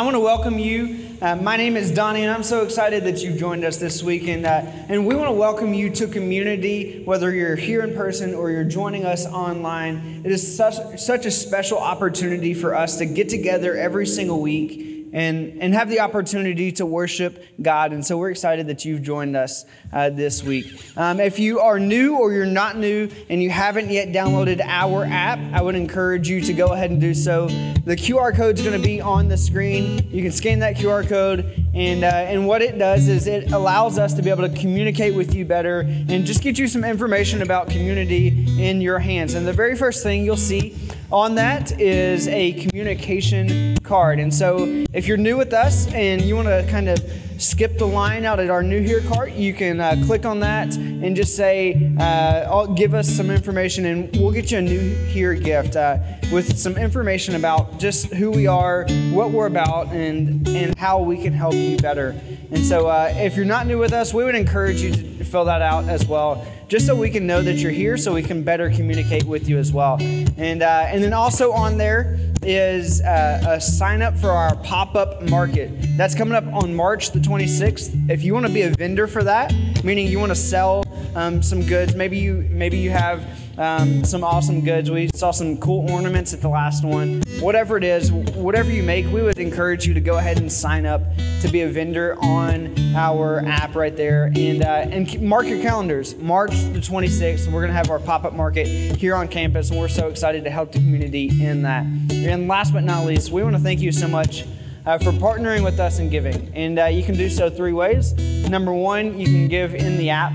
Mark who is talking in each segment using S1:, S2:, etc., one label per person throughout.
S1: I want to welcome you. Uh, my name is Donnie, and I'm so excited that you've joined us this week. And, uh, and we want to welcome you to community, whether you're here in person or you're joining us online. It is such, such a special opportunity for us to get together every single week and, and have the opportunity to worship God. And so we're excited that you've joined us uh, this week. Um, if you are new or you're not new and you haven't yet downloaded our app, I would encourage you to go ahead and do so. The QR code is going to be on the screen. You can scan that QR code, and, uh, and what it does is it allows us to be able to communicate with you better and just get you some information about community in your hands. And the very first thing you'll see on that is a communication card. And so if you're new with us and you want to kind of skip the line out at our new here cart, you can uh, click on that and just say, uh, give us some information, and we'll get you a new here gift uh, with some information about just who we are, what we're about, and, and how we can help you better. And so, uh, if you're not new with us, we would encourage you to fill that out as well just so we can know that you're here so we can better communicate with you as well. And, uh, and then also on there is uh, a sign up for our pop up market. That's coming up on March the 26th. If you want to be a vendor for that, meaning you want to sell um, some goods, maybe you, maybe you have um, some awesome goods. We saw some cool ornaments at the last one. Whatever it is, whatever you make, we would encourage you to go ahead and sign up to be a vendor on our app right there. And, uh, and mark your calendars. March the 26th, we're going to have our pop up market here on campus, and we're so excited to help the community in that. And last but not least, we want to thank you so much. Uh, for partnering with us in giving. And uh, you can do so three ways. Number one, you can give in the app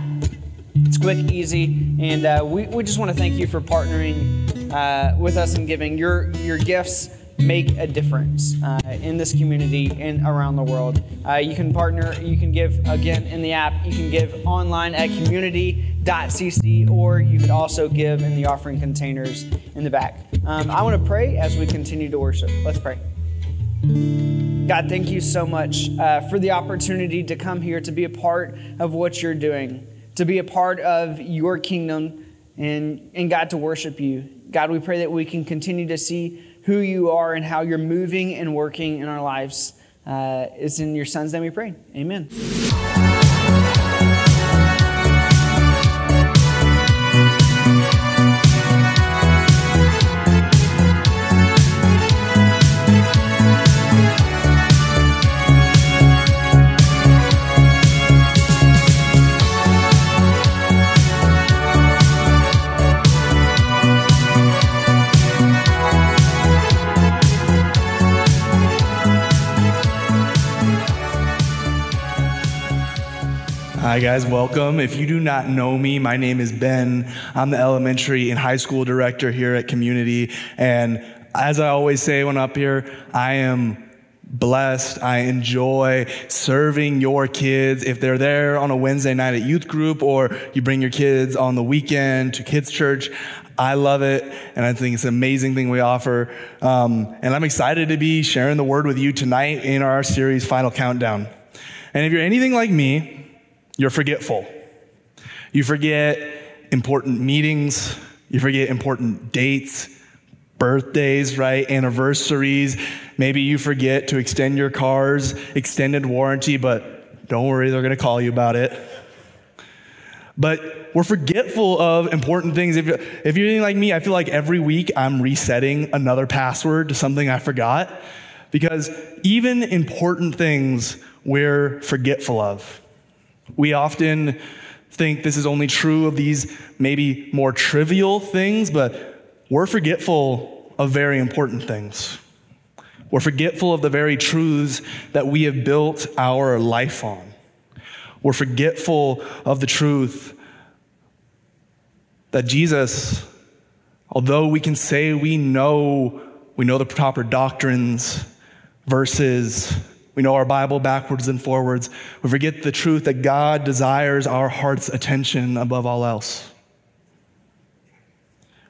S1: it's quick, easy, and uh, we, we just want to thank you for partnering uh, with us and giving. Your, your gifts make a difference uh, in this community and around the world. Uh, you can partner, you can give again in the app, you can give online at community.cc, or you could also give in the offering containers in the back. Um, I want to pray as we continue to worship. Let's pray. God, thank you so much uh, for the opportunity to come here to be a part of what you're doing to be a part of your kingdom and, and God to worship you. God, we pray that we can continue to see who you are and how you're moving and working in our lives. Uh, it's in your son's name we pray. Amen.
S2: Hi, guys, welcome. If you do not know me, my name is Ben. I'm the elementary and high school director here at Community. And as I always say when I'm up here, I am blessed. I enjoy serving your kids. If they're there on a Wednesday night at youth group or you bring your kids on the weekend to kids church, I love it, and I think it's an amazing thing we offer. Um, and I'm excited to be sharing the word with you tonight in our series Final Countdown. And if you're anything like me, you're forgetful. You forget important meetings. You forget important dates, birthdays, right? Anniversaries. Maybe you forget to extend your car's extended warranty, but don't worry, they're going to call you about it. But we're forgetful of important things. If, if you're anything like me, I feel like every week I'm resetting another password to something I forgot because even important things we're forgetful of. We often think this is only true of these maybe more trivial things, but we're forgetful of very important things. We're forgetful of the very truths that we have built our life on. We're forgetful of the truth that Jesus, although we can say we know, we know the proper doctrines, verses, we know our Bible backwards and forwards. We forget the truth that God desires our heart's attention above all else.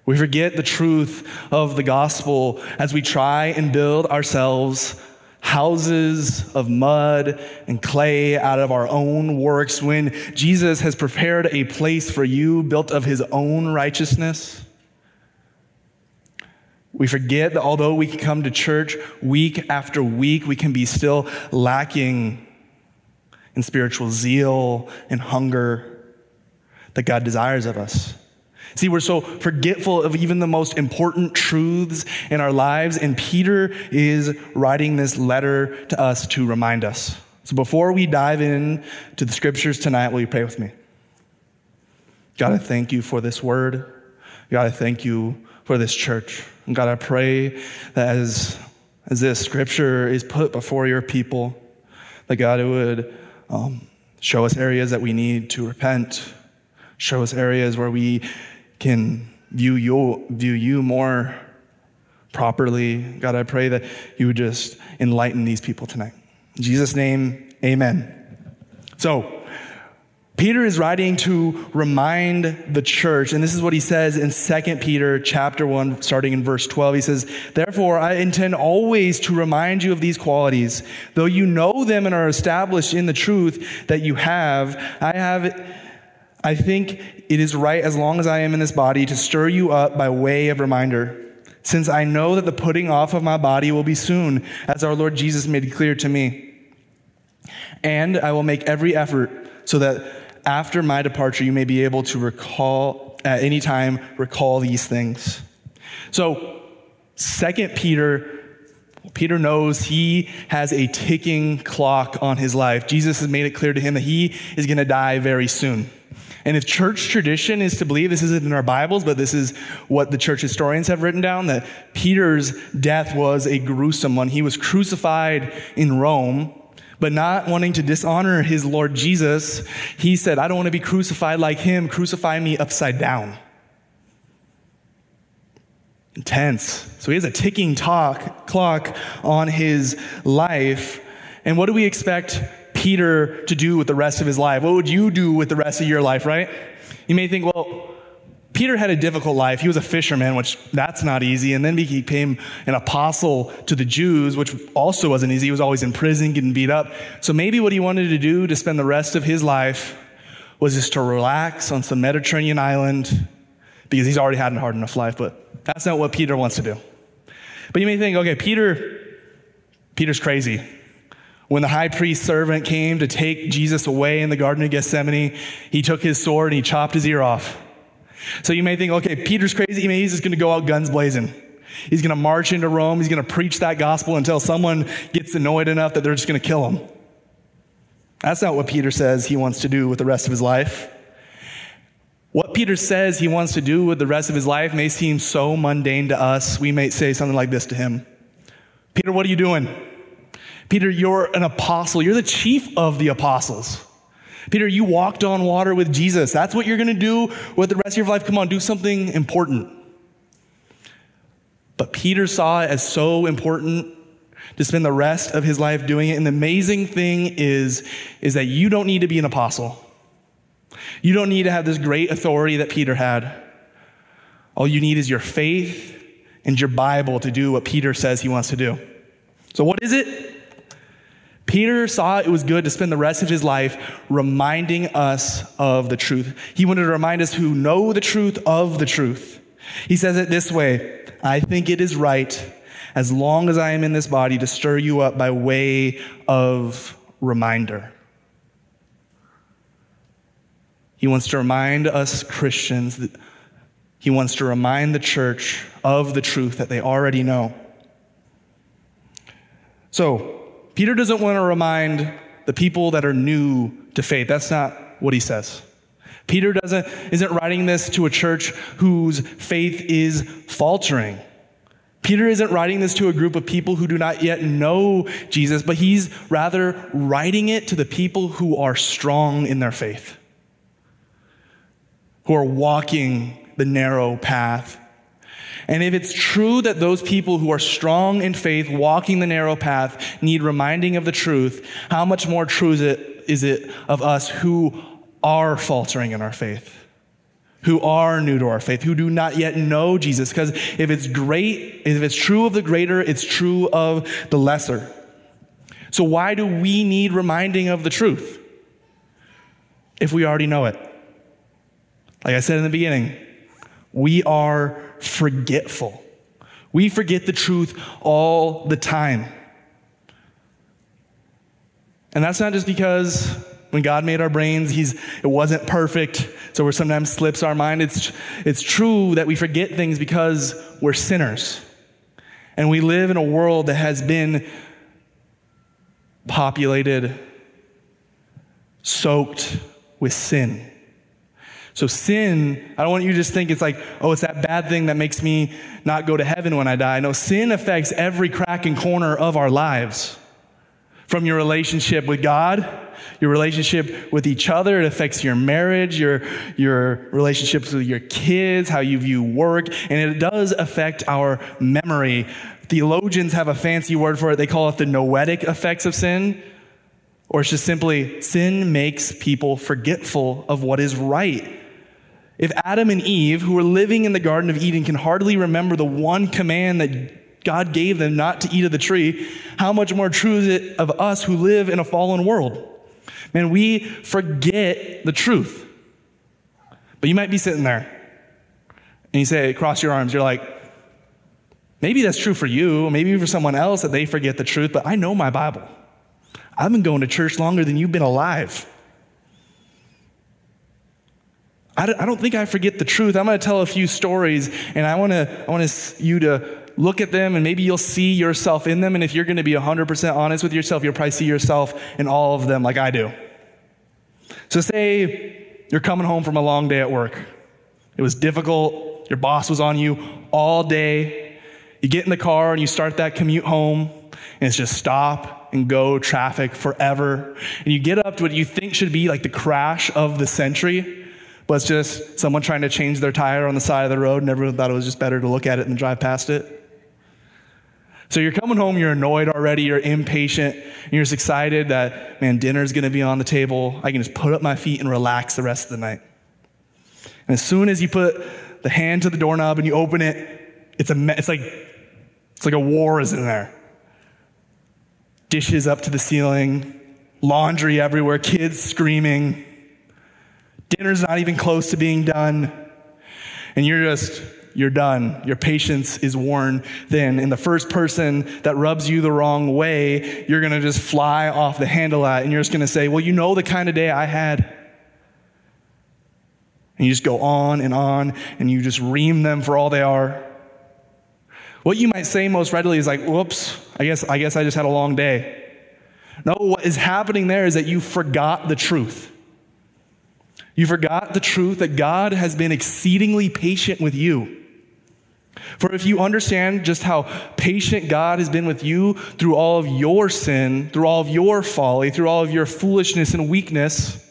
S2: We forget the truth of the gospel as we try and build ourselves houses of mud and clay out of our own works when Jesus has prepared a place for you built of his own righteousness. We forget that although we can come to church week after week, we can be still lacking in spiritual zeal and hunger that God desires of us. See, we're so forgetful of even the most important truths in our lives, and Peter is writing this letter to us to remind us. So before we dive in to the scriptures tonight, will you pray with me? God, I thank you for this word. God, I thank you for this church. And God, I pray that as, as this scripture is put before your people, that God, would um, show us areas that we need to repent, show us areas where we can view you, view you more properly. God, I pray that you would just enlighten these people tonight. In Jesus' name, amen. So, Peter is writing to remind the church, and this is what he says in 2 Peter chapter 1, starting in verse 12. He says, Therefore, I intend always to remind you of these qualities, though you know them and are established in the truth that you have. I have I think it is right, as long as I am in this body, to stir you up by way of reminder, since I know that the putting off of my body will be soon, as our Lord Jesus made clear to me. And I will make every effort so that after my departure, you may be able to recall, at any time, recall these things. So, Second Peter Peter knows he has a ticking clock on his life. Jesus has made it clear to him that he is going to die very soon. And if church tradition is to believe, this isn't in our Bibles, but this is what the church historians have written down, that Peter's death was a gruesome one. He was crucified in Rome, but not wanting to dishonor his Lord Jesus, he said, I don't want to be crucified like him. Crucify me upside down. Intense. So he has a ticking talk, clock on his life. And what do we expect Peter to do with the rest of his life? What would you do with the rest of your life, right? You may think, well, Peter had a difficult life. He was a fisherman, which that's not easy. And then he became an apostle to the Jews, which also wasn't easy. He was always in prison, getting beat up. So maybe what he wanted to do to spend the rest of his life was just to relax on some Mediterranean island because he's already had a hard enough life. But that's not what Peter wants to do. But you may think, okay, Peter, Peter's crazy. When the high priest servant came to take Jesus away in the Garden of Gethsemane, he took his sword and he chopped his ear off. So you may think, okay, Peter's crazy. Maybe he's just going to go out guns blazing. He's going to march into Rome. He's going to preach that gospel until someone gets annoyed enough that they're just going to kill him. That's not what Peter says he wants to do with the rest of his life. What Peter says he wants to do with the rest of his life may seem so mundane to us. We may say something like this to him Peter, what are you doing? Peter, you're an apostle. You're the chief of the apostles. Peter, you walked on water with Jesus. That's what you're going to do with the rest of your life. Come on, do something important. But Peter saw it as so important to spend the rest of his life doing it. And the amazing thing is, is that you don't need to be an apostle. You don't need to have this great authority that Peter had. All you need is your faith and your Bible to do what Peter says he wants to do. So, what is it? Peter saw it was good to spend the rest of his life reminding us of the truth. He wanted to remind us who know the truth of the truth. He says it this way I think it is right, as long as I am in this body, to stir you up by way of reminder. He wants to remind us Christians that he wants to remind the church of the truth that they already know. So, Peter doesn't want to remind the people that are new to faith. That's not what he says. Peter doesn't, isn't writing this to a church whose faith is faltering. Peter isn't writing this to a group of people who do not yet know Jesus, but he's rather writing it to the people who are strong in their faith, who are walking the narrow path and if it's true that those people who are strong in faith, walking the narrow path, need reminding of the truth, how much more true is it, is it of us who are faltering in our faith? Who are new to our faith, who do not yet know Jesus. Because if it's great, if it's true of the greater, it's true of the lesser. So, why do we need reminding of the truth if we already know it? Like I said in the beginning, we are forgetful. We forget the truth all the time. And that's not just because when God made our brains, he's, it wasn't perfect, so we're sometimes slips our mind. It's, it's true that we forget things because we're sinners. And we live in a world that has been populated, soaked with sin. So, sin, I don't want you to just think it's like, oh, it's that bad thing that makes me not go to heaven when I die. No, sin affects every crack and corner of our lives. From your relationship with God, your relationship with each other, it affects your marriage, your, your relationships with your kids, how you view work, and it does affect our memory. Theologians have a fancy word for it. They call it the noetic effects of sin. Or it's just simply sin makes people forgetful of what is right. If Adam and Eve, who were living in the Garden of Eden, can hardly remember the one command that God gave them not to eat of the tree, how much more true is it of us who live in a fallen world? Man, we forget the truth. But you might be sitting there and you say, cross your arms, you're like, maybe that's true for you, maybe for someone else that they forget the truth, but I know my Bible. I've been going to church longer than you've been alive. I don't think I forget the truth. I'm going to tell a few stories, and I want to I want you to look at them, and maybe you'll see yourself in them. And if you're going to be 100% honest with yourself, you'll probably see yourself in all of them, like I do. So, say you're coming home from a long day at work. It was difficult. Your boss was on you all day. You get in the car and you start that commute home, and it's just stop and go traffic forever. And you get up to what you think should be like the crash of the century it's just someone trying to change their tire on the side of the road and everyone thought it was just better to look at it than drive past it. So you're coming home, you're annoyed already, you're impatient, and you're just excited that, man, dinner's gonna be on the table. I can just put up my feet and relax the rest of the night. And as soon as you put the hand to the doorknob and you open it, it's, a, it's, like, it's like a war is in there. Dishes up to the ceiling, laundry everywhere, kids screaming. Dinner's not even close to being done. And you're just, you're done. Your patience is worn thin. And the first person that rubs you the wrong way, you're going to just fly off the handle at. And you're just going to say, Well, you know the kind of day I had. And you just go on and on and you just ream them for all they are. What you might say most readily is like, whoops, I guess, I guess I just had a long day. No, what is happening there is that you forgot the truth. You forgot the truth that God has been exceedingly patient with you. For if you understand just how patient God has been with you through all of your sin, through all of your folly, through all of your foolishness and weakness,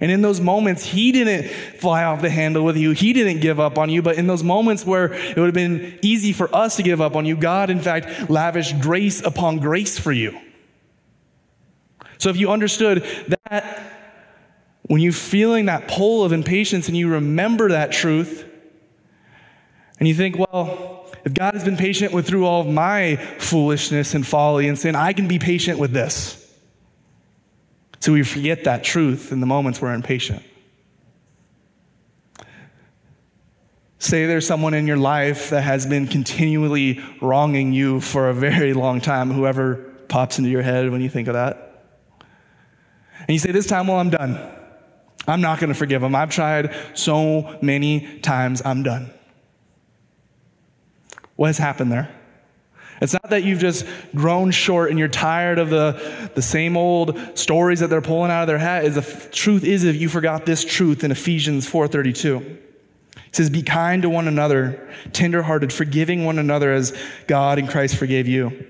S2: and in those moments, He didn't fly off the handle with you. He didn't give up on you. But in those moments where it would have been easy for us to give up on you, God, in fact, lavished grace upon grace for you. So if you understood that when you're feeling that pull of impatience and you remember that truth, and you think, well, if God has been patient with through all of my foolishness and folly and sin, I can be patient with this. So we forget that truth in the moments we're impatient. Say there's someone in your life that has been continually wronging you for a very long time, whoever pops into your head when you think of that. And you say, This time, well, I'm done. I'm not going to forgive them. I've tried so many times, I'm done. What has happened there? It's not that you've just grown short and you're tired of the, the same old stories that they're pulling out of their hat. Is the f- truth is if you forgot this truth in Ephesians 4:32. It says, Be kind to one another, tenderhearted, forgiving one another as God and Christ forgave you.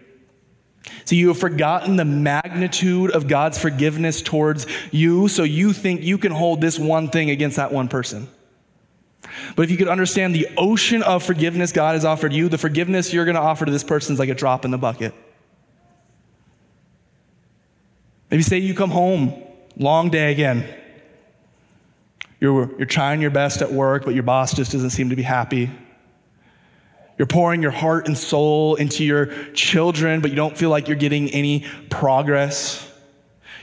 S2: So you have forgotten the magnitude of God's forgiveness towards you, so you think you can hold this one thing against that one person. But if you could understand the ocean of forgiveness God has offered you, the forgiveness you're going to offer to this person is like a drop in the bucket. Maybe say you come home, long day again. You're, you're trying your best at work, but your boss just doesn't seem to be happy. You're pouring your heart and soul into your children, but you don't feel like you're getting any progress.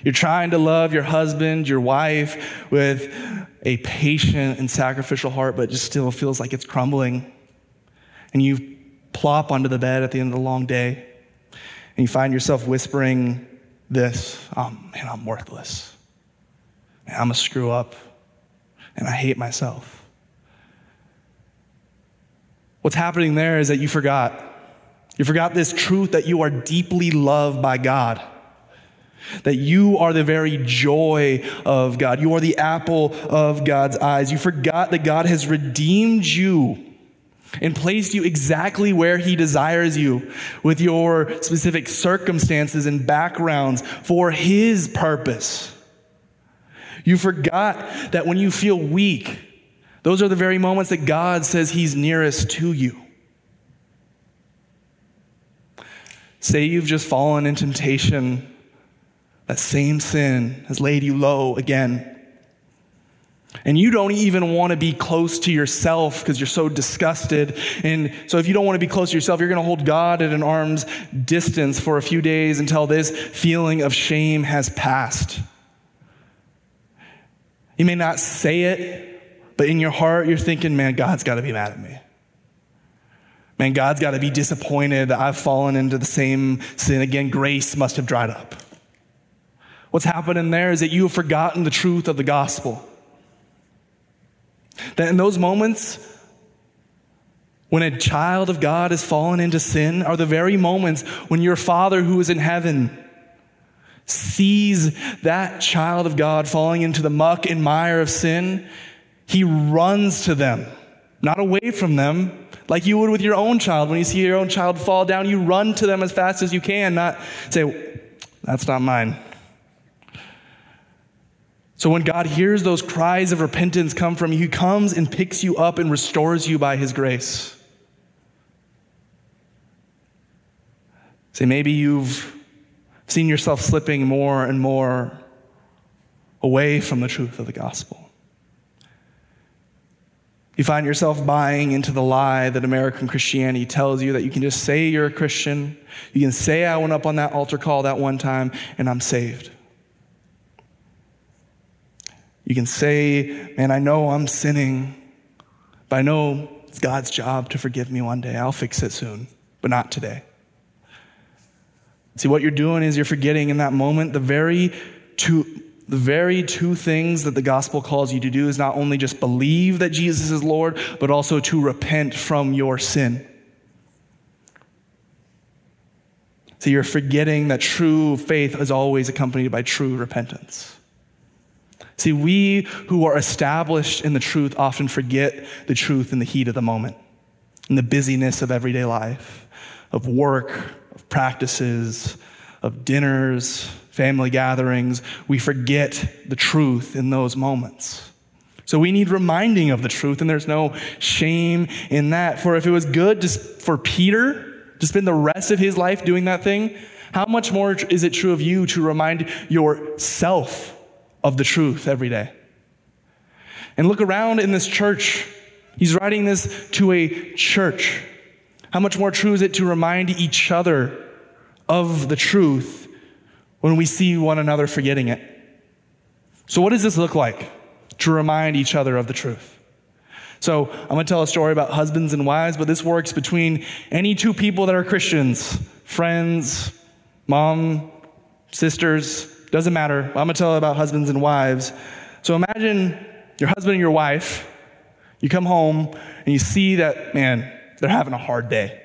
S2: You're trying to love your husband, your wife with a patient and sacrificial heart, but just still feels like it's crumbling. And you've plop onto the bed at the end of the long day, and you find yourself whispering this oh, man, I'm worthless. Man, I'm a screw up, and I hate myself. What's happening there is that you forgot. You forgot this truth that you are deeply loved by God. That you are the very joy of God. You are the apple of God's eyes. You forgot that God has redeemed you and placed you exactly where He desires you with your specific circumstances and backgrounds for His purpose. You forgot that when you feel weak, those are the very moments that God says He's nearest to you. Say you've just fallen in temptation, that same sin has laid you low again. And you don't even want to be close to yourself because you're so disgusted. And so, if you don't want to be close to yourself, you're going to hold God at an arm's distance for a few days until this feeling of shame has passed. You may not say it, but in your heart, you're thinking, man, God's got to be mad at me. Man, God's got to be disappointed that I've fallen into the same sin again. Grace must have dried up. What's happening there is that you have forgotten the truth of the gospel. That in those moments, when a child of God has fallen into sin, are the very moments when your Father who is in heaven sees that child of God falling into the muck and mire of sin. He runs to them, not away from them, like you would with your own child. When you see your own child fall down, you run to them as fast as you can, not say, That's not mine. So when God hears those cries of repentance come from you, He comes and picks you up and restores you by His grace. Say, maybe you've seen yourself slipping more and more away from the truth of the gospel. You find yourself buying into the lie that American Christianity tells you that you can just say you're a Christian. You can say, I went up on that altar call that one time and I'm saved. You can say, Man, I know I'm sinning, but I know it's God's job to forgive me one day. I'll fix it soon, but not today. See, what you're doing is you're forgetting in that moment the very two, the very two things that the gospel calls you to do is not only just believe that Jesus is Lord, but also to repent from your sin. So you're forgetting that true faith is always accompanied by true repentance. See, we who are established in the truth often forget the truth in the heat of the moment, in the busyness of everyday life, of work, of practices, of dinners, family gatherings, we forget the truth in those moments. So we need reminding of the truth, and there's no shame in that. For if it was good to, for Peter to spend the rest of his life doing that thing, how much more is it true of you to remind yourself of the truth every day? And look around in this church. He's writing this to a church. How much more true is it to remind each other of the truth when we see one another forgetting it. So, what does this look like to remind each other of the truth? So, I'm going to tell a story about husbands and wives, but this works between any two people that are Christians friends, mom, sisters, doesn't matter. I'm going to tell about husbands and wives. So, imagine your husband and your wife, you come home and you see that, man, they're having a hard day.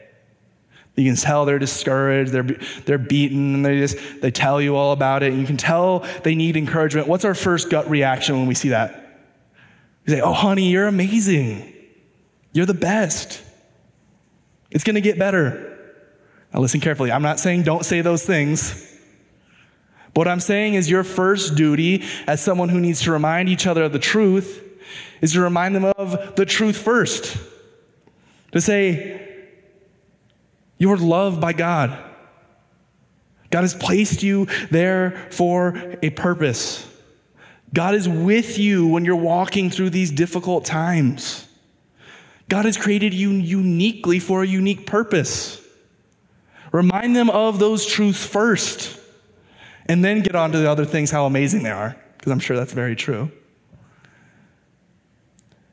S2: You can tell they're discouraged, they're, they're beaten, and they just they tell you all about it. And you can tell they need encouragement. What's our first gut reaction when we see that? We say, Oh, honey, you're amazing. You're the best. It's going to get better. Now, listen carefully. I'm not saying don't say those things. What I'm saying is your first duty as someone who needs to remind each other of the truth is to remind them of the truth first. To say, you are loved by God. God has placed you there for a purpose. God is with you when you're walking through these difficult times. God has created you uniquely for a unique purpose. Remind them of those truths first, and then get on to the other things, how amazing they are, because I'm sure that's very true.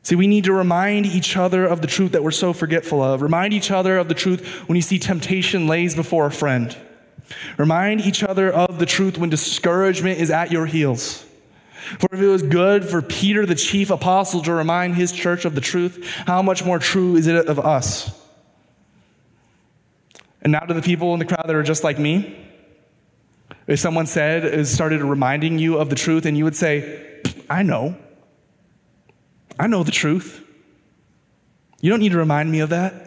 S2: See, we need to remind each other of the truth that we're so forgetful of. Remind each other of the truth when you see temptation lays before a friend. Remind each other of the truth when discouragement is at your heels. For if it was good for Peter, the chief apostle, to remind his church of the truth, how much more true is it of us? And now to the people in the crowd that are just like me, if someone said, started reminding you of the truth, and you would say, I know. I know the truth. You don't need to remind me of that.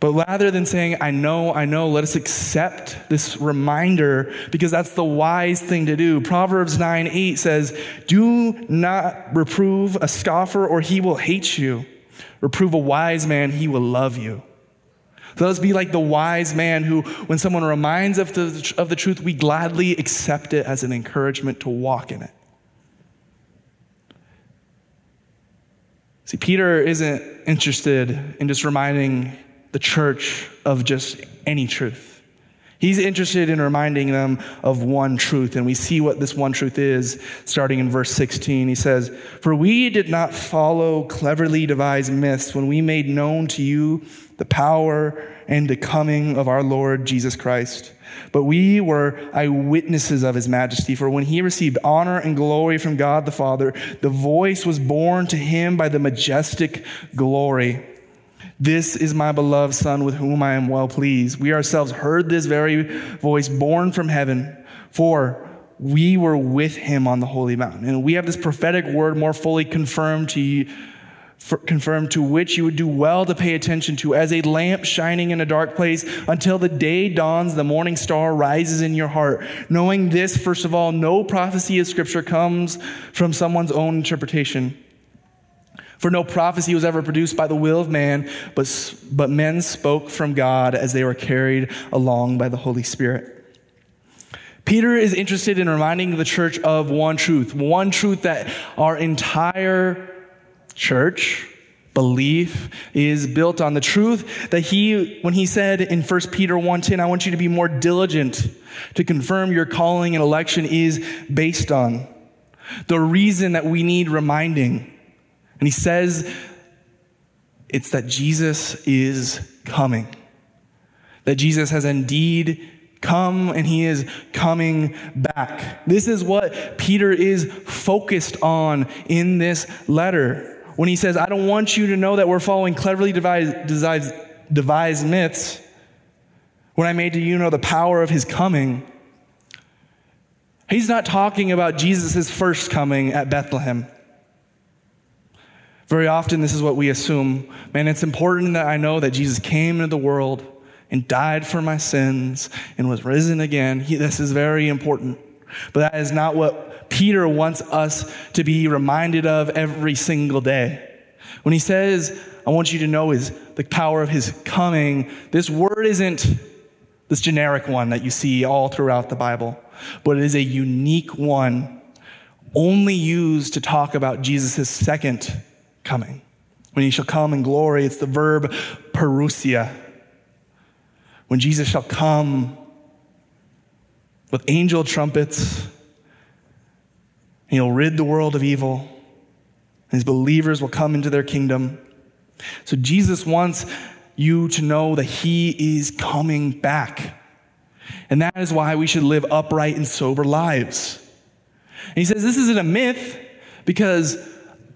S2: But rather than saying, I know, I know, let us accept this reminder because that's the wise thing to do. Proverbs 9 8 says, Do not reprove a scoffer or he will hate you. Reprove a wise man, he will love you. So let us be like the wise man who, when someone reminds of the, of the truth, we gladly accept it as an encouragement to walk in it. See, Peter isn't interested in just reminding the church of just any truth. He's interested in reminding them of one truth, and we see what this one truth is starting in verse 16. He says, For we did not follow cleverly devised myths when we made known to you the power and the coming of our Lord Jesus Christ. But we were eyewitnesses of his majesty. For when he received honor and glory from God the Father, the voice was borne to him by the majestic glory. This is my beloved Son with whom I am well pleased. We ourselves heard this very voice borne from heaven, for we were with him on the holy mountain. And we have this prophetic word more fully confirmed to you confirmed to which you would do well to pay attention to as a lamp shining in a dark place until the day dawns the morning star rises in your heart. Knowing this first of all no prophecy of scripture comes from someone's own interpretation. For no prophecy was ever produced by the will of man but, but men spoke from god as they were carried along by the holy spirit. Peter is interested in reminding the church of one truth, one truth that our entire church belief is built on the truth that he when he said in 1 peter 1.10 i want you to be more diligent to confirm your calling and election is based on the reason that we need reminding. And he says it's that jesus is coming. That jesus has indeed come and he is coming back. This is what peter is focused on in this letter when he says, I don't want you to know that we're following cleverly devised, devised, devised myths, when I made you know the power of his coming, he's not talking about Jesus' first coming at Bethlehem. Very often, this is what we assume. Man, it's important that I know that Jesus came into the world and died for my sins and was risen again. He, this is very important. But that is not what Peter wants us to be reminded of every single day. When he says, I want you to know is the power of his coming, this word isn't this generic one that you see all throughout the Bible, but it is a unique one only used to talk about Jesus' second coming. When he shall come in glory, it's the verb parousia. When Jesus shall come with angel trumpets He'll rid the world of evil. His believers will come into their kingdom. So Jesus wants you to know that He is coming back. And that is why we should live upright and sober lives. And he says this isn't a myth because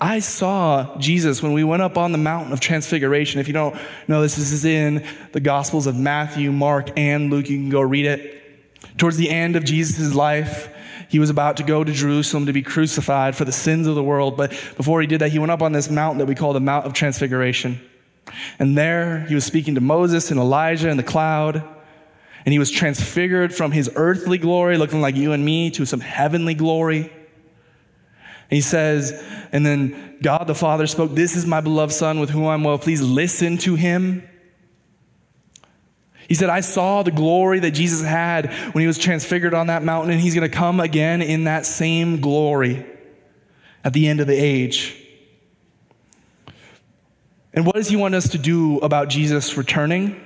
S2: I saw Jesus when we went up on the mountain of transfiguration. If you don't know this, this is in the Gospels of Matthew, Mark, and Luke. You can go read it. Towards the end of Jesus' life, he was about to go to Jerusalem to be crucified for the sins of the world. But before he did that, he went up on this mountain that we call the Mount of Transfiguration. And there he was speaking to Moses and Elijah in the cloud. And he was transfigured from his earthly glory, looking like you and me, to some heavenly glory. And he says, and then God the Father spoke, This is my beloved Son with whom I'm well Please Listen to him. He said, I saw the glory that Jesus had when he was transfigured on that mountain, and he's going to come again in that same glory at the end of the age. And what does he want us to do about Jesus returning?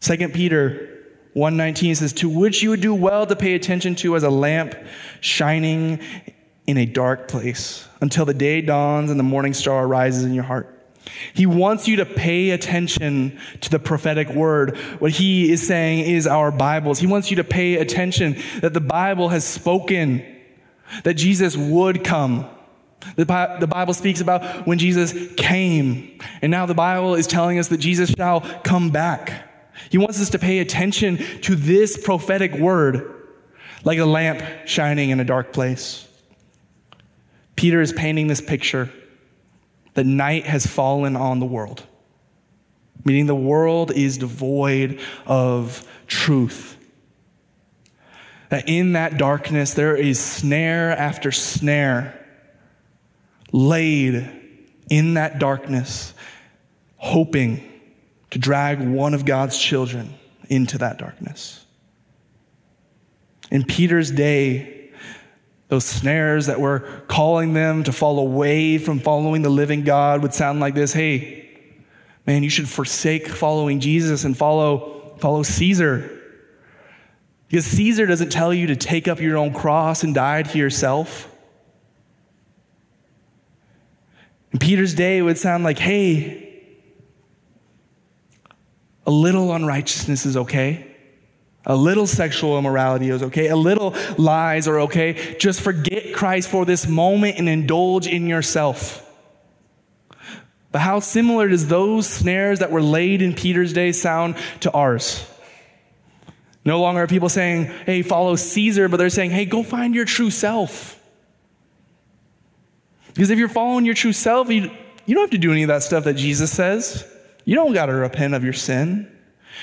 S2: 2 Peter 1:19 says to which you would do well to pay attention to as a lamp shining in a dark place until the day dawns and the morning star rises in your heart. He wants you to pay attention to the prophetic word. What he is saying is our Bibles. He wants you to pay attention that the Bible has spoken, that Jesus would come. The, Bible speaks about when Jesus came, and now the Bible is telling us that Jesus shall come back. He wants us to pay attention to this prophetic word like a lamp shining in a dark place. Peter is painting this picture that night has fallen on the world, meaning the world is devoid of truth. That in that darkness there is snare after snare laid in that darkness, hoping to drag one of God's children into that darkness. In Peter's day, those snares that were calling them to fall away from following the living God would sound like this Hey, man, you should forsake following Jesus and follow, follow Caesar. Because Caesar doesn't tell you to take up your own cross and die to yourself. In Peter's day, it would sound like, hey, a little unrighteousness is okay. A little sexual immorality is okay. A little lies are okay. Just forget Christ for this moment and indulge in yourself. But how similar does those snares that were laid in Peter's day sound to ours? No longer are people saying, hey, follow Caesar, but they're saying, hey, go find your true self. Because if you're following your true self, you, you don't have to do any of that stuff that Jesus says. You don't got to repent of your sin.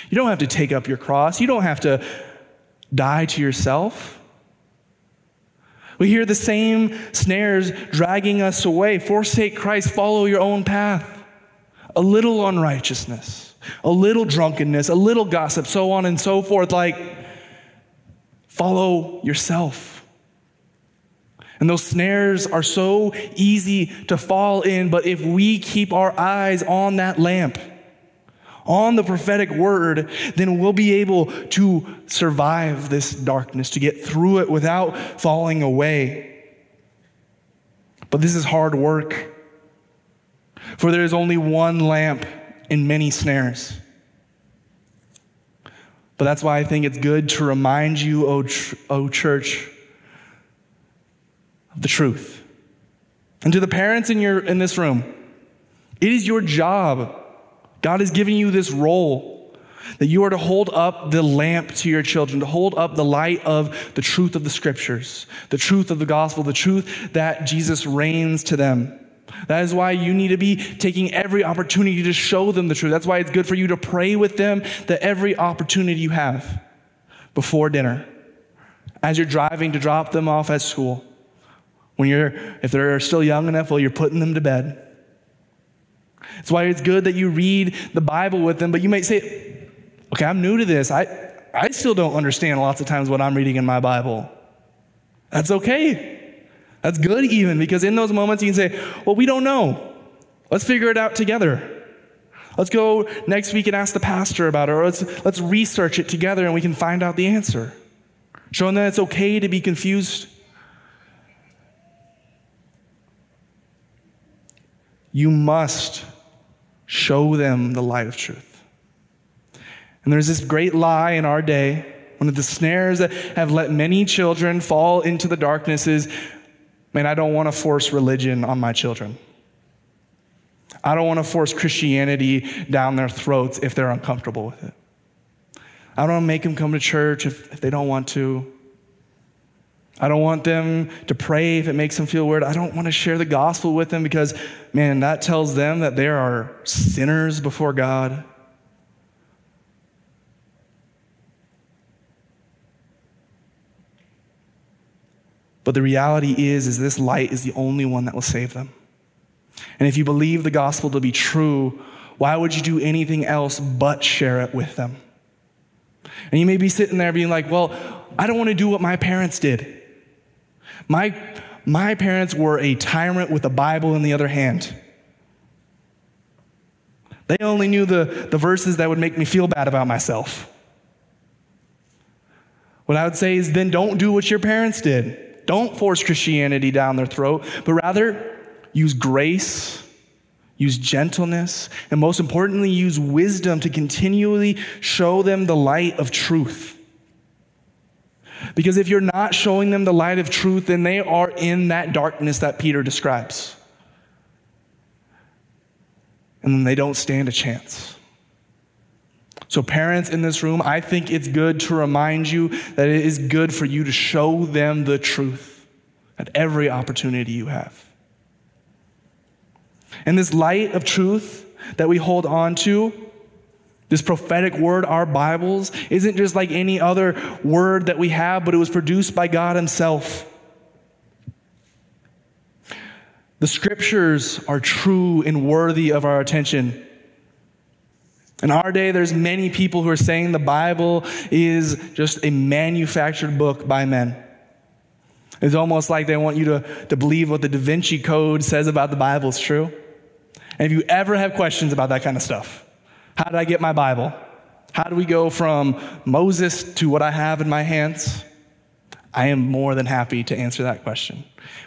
S2: You don't have to take up your cross. You don't have to die to yourself. We hear the same snares dragging us away. Forsake Christ, follow your own path. A little unrighteousness, a little drunkenness, a little gossip, so on and so forth. Like, follow yourself. And those snares are so easy to fall in, but if we keep our eyes on that lamp, on the prophetic word, then we'll be able to survive this darkness, to get through it without falling away. But this is hard work, for there is only one lamp in many snares. But that's why I think it's good to remind you, O, o church, of the truth. And to the parents in, your, in this room, it is your job God is giving you this role that you are to hold up the lamp to your children, to hold up the light of the truth of the scriptures, the truth of the gospel, the truth that Jesus reigns to them. That is why you need to be taking every opportunity to show them the truth. That's why it's good for you to pray with them that every opportunity you have before dinner, as you're driving to drop them off at school, when you're, if they're still young enough, while you're putting them to bed, it's why it's good that you read the Bible with them, but you might say, okay, I'm new to this. I, I still don't understand lots of times what I'm reading in my Bible. That's okay. That's good, even, because in those moments you can say, well, we don't know. Let's figure it out together. Let's go next week and ask the pastor about it, or let's, let's research it together and we can find out the answer. Showing that it's okay to be confused. You must show them the light of truth. And there's this great lie in our day, one of the snares that have let many children fall into the darkness is man, I don't want to force religion on my children. I don't want to force Christianity down their throats if they're uncomfortable with it. I don't want to make them come to church if, if they don't want to. I don't want them to pray if it makes them feel weird. I don't want to share the gospel with them because, man, that tells them that they are sinners before God. But the reality is, is this light is the only one that will save them. And if you believe the gospel to be true, why would you do anything else but share it with them? And you may be sitting there being like, well, I don't want to do what my parents did. My, my parents were a tyrant with a Bible in the other hand. They only knew the, the verses that would make me feel bad about myself. What I would say is then don't do what your parents did. Don't force Christianity down their throat, but rather use grace, use gentleness, and most importantly, use wisdom to continually show them the light of truth. Because if you're not showing them the light of truth, then they are in that darkness that Peter describes. And then they don't stand a chance. So, parents in this room, I think it's good to remind you that it is good for you to show them the truth at every opportunity you have. And this light of truth that we hold on to, this prophetic word, our Bibles, isn't just like any other word that we have, but it was produced by God Himself. The scriptures are true and worthy of our attention. In our day, there's many people who are saying the Bible is just a manufactured book by men. It's almost like they want you to, to believe what the Da Vinci Code says about the Bible is true. And if you ever have questions about that kind of stuff, how did I get my Bible? How do we go from Moses to what I have in my hands? I am more than happy to answer that question.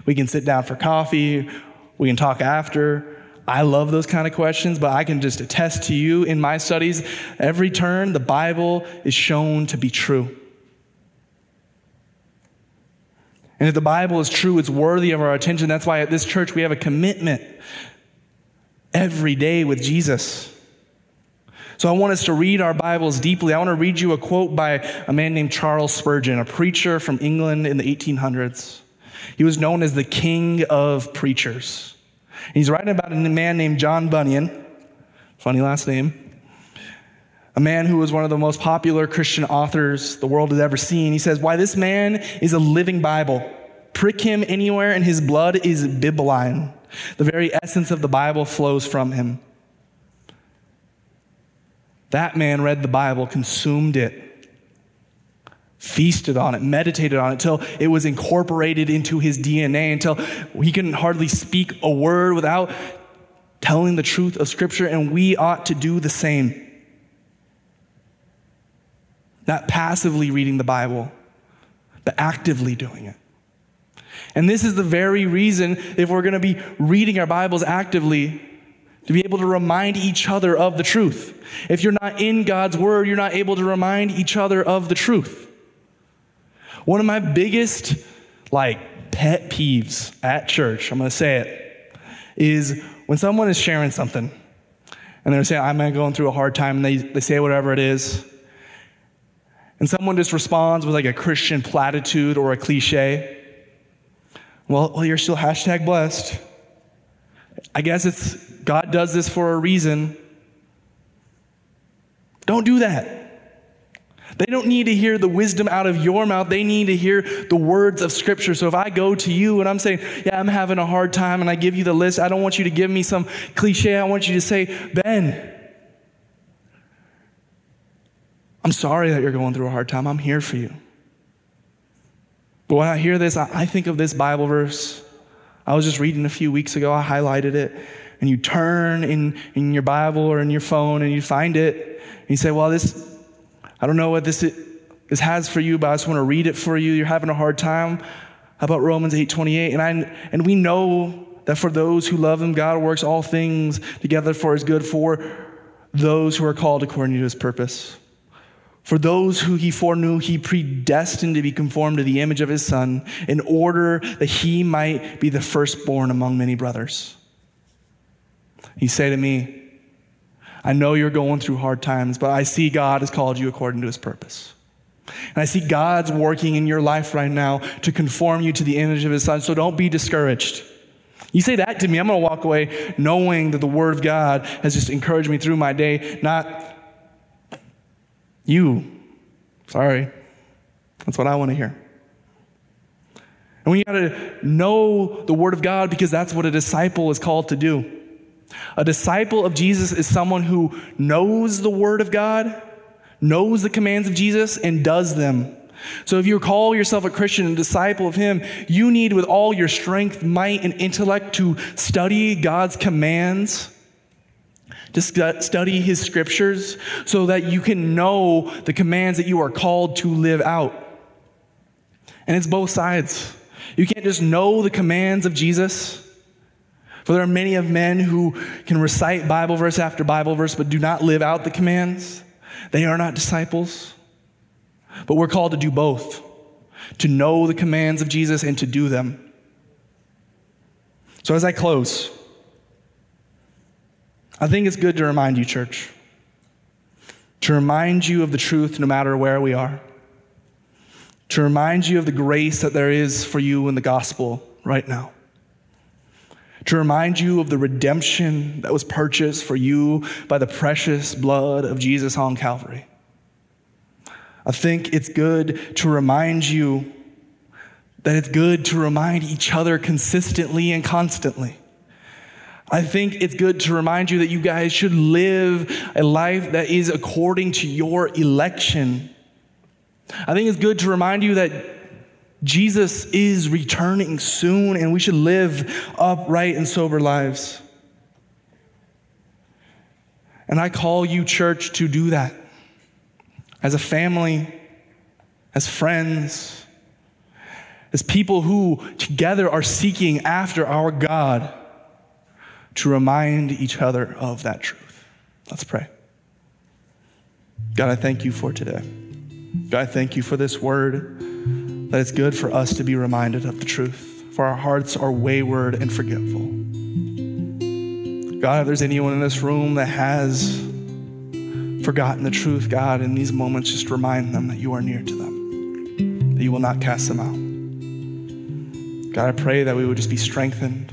S2: We can sit down for coffee, we can talk after. I love those kind of questions, but I can just attest to you in my studies, every turn, the Bible is shown to be true. And if the Bible is true, it's worthy of our attention. That's why at this church we have a commitment every day with Jesus. So I want us to read our Bibles deeply. I want to read you a quote by a man named Charles Spurgeon, a preacher from England in the 1800s. He was known as the king of preachers. He's writing about a man named John Bunyan, funny last name, a man who was one of the most popular Christian authors the world has ever seen. He says, Why, this man is a living Bible. Prick him anywhere, and his blood is bibline. The very essence of the Bible flows from him. That man read the Bible, consumed it, feasted on it, meditated on it until it was incorporated into his DNA, until he can hardly speak a word without telling the truth of Scripture, and we ought to do the same. Not passively reading the Bible, but actively doing it. And this is the very reason, if we're going to be reading our Bibles actively, to be able to remind each other of the truth. If you're not in God's Word, you're not able to remind each other of the truth. One of my biggest, like, pet peeves at church, I'm going to say it, is when someone is sharing something and they're saying, I'm going through a hard time, and they, they say whatever it is, and someone just responds with like a Christian platitude or a cliche. Well, well, you're still hashtag blessed. I guess it's God does this for a reason. Don't do that. They don't need to hear the wisdom out of your mouth. They need to hear the words of Scripture. So if I go to you and I'm saying, Yeah, I'm having a hard time, and I give you the list, I don't want you to give me some cliche. I want you to say, Ben, I'm sorry that you're going through a hard time. I'm here for you. But when I hear this, I think of this Bible verse. I was just reading a few weeks ago, I highlighted it. And you turn in, in your Bible or in your phone and you find it. And you say, Well, this I don't know what this, this has for you, but I just want to read it for you. You're having a hard time. How about Romans 8:28? And I and we know that for those who love him, God works all things together for his good for those who are called according to his purpose. For those who he foreknew, he predestined to be conformed to the image of his son, in order that he might be the firstborn among many brothers. He say to me, I know you're going through hard times, but I see God has called you according to his purpose. And I see God's working in your life right now to conform you to the image of his son. So don't be discouraged. You say that to me, I'm going to walk away knowing that the word of God has just encouraged me through my day, not you. Sorry. That's what I want to hear. And we got to know the word of God because that's what a disciple is called to do. A disciple of Jesus is someone who knows the Word of God, knows the commands of Jesus, and does them. So if you call yourself a Christian and a disciple of Him, you need with all your strength, might, and intellect to study God's commands, to study His scriptures, so that you can know the commands that you are called to live out. And it's both sides. You can't just know the commands of Jesus. For there are many of men who can recite Bible verse after Bible verse but do not live out the commands. They are not disciples. But we're called to do both to know the commands of Jesus and to do them. So, as I close, I think it's good to remind you, church, to remind you of the truth no matter where we are, to remind you of the grace that there is for you in the gospel right now, to remind you of the redemption that was purchased for you by the precious blood of Jesus on Calvary. I think it's good to remind you that it's good to remind each other consistently and constantly. I think it's good to remind you that you guys should live a life that is according to your election. I think it's good to remind you that Jesus is returning soon and we should live upright and sober lives. And I call you, church, to do that as a family, as friends, as people who together are seeking after our God to remind each other of that truth. Let's pray. God, I thank you for today. God, I thank you for this word, that it's good for us to be reminded of the truth, for our hearts are wayward and forgetful. God, if there's anyone in this room that has forgotten the truth, God, in these moments, just remind them that you are near to them, that you will not cast them out. God, I pray that we would just be strengthened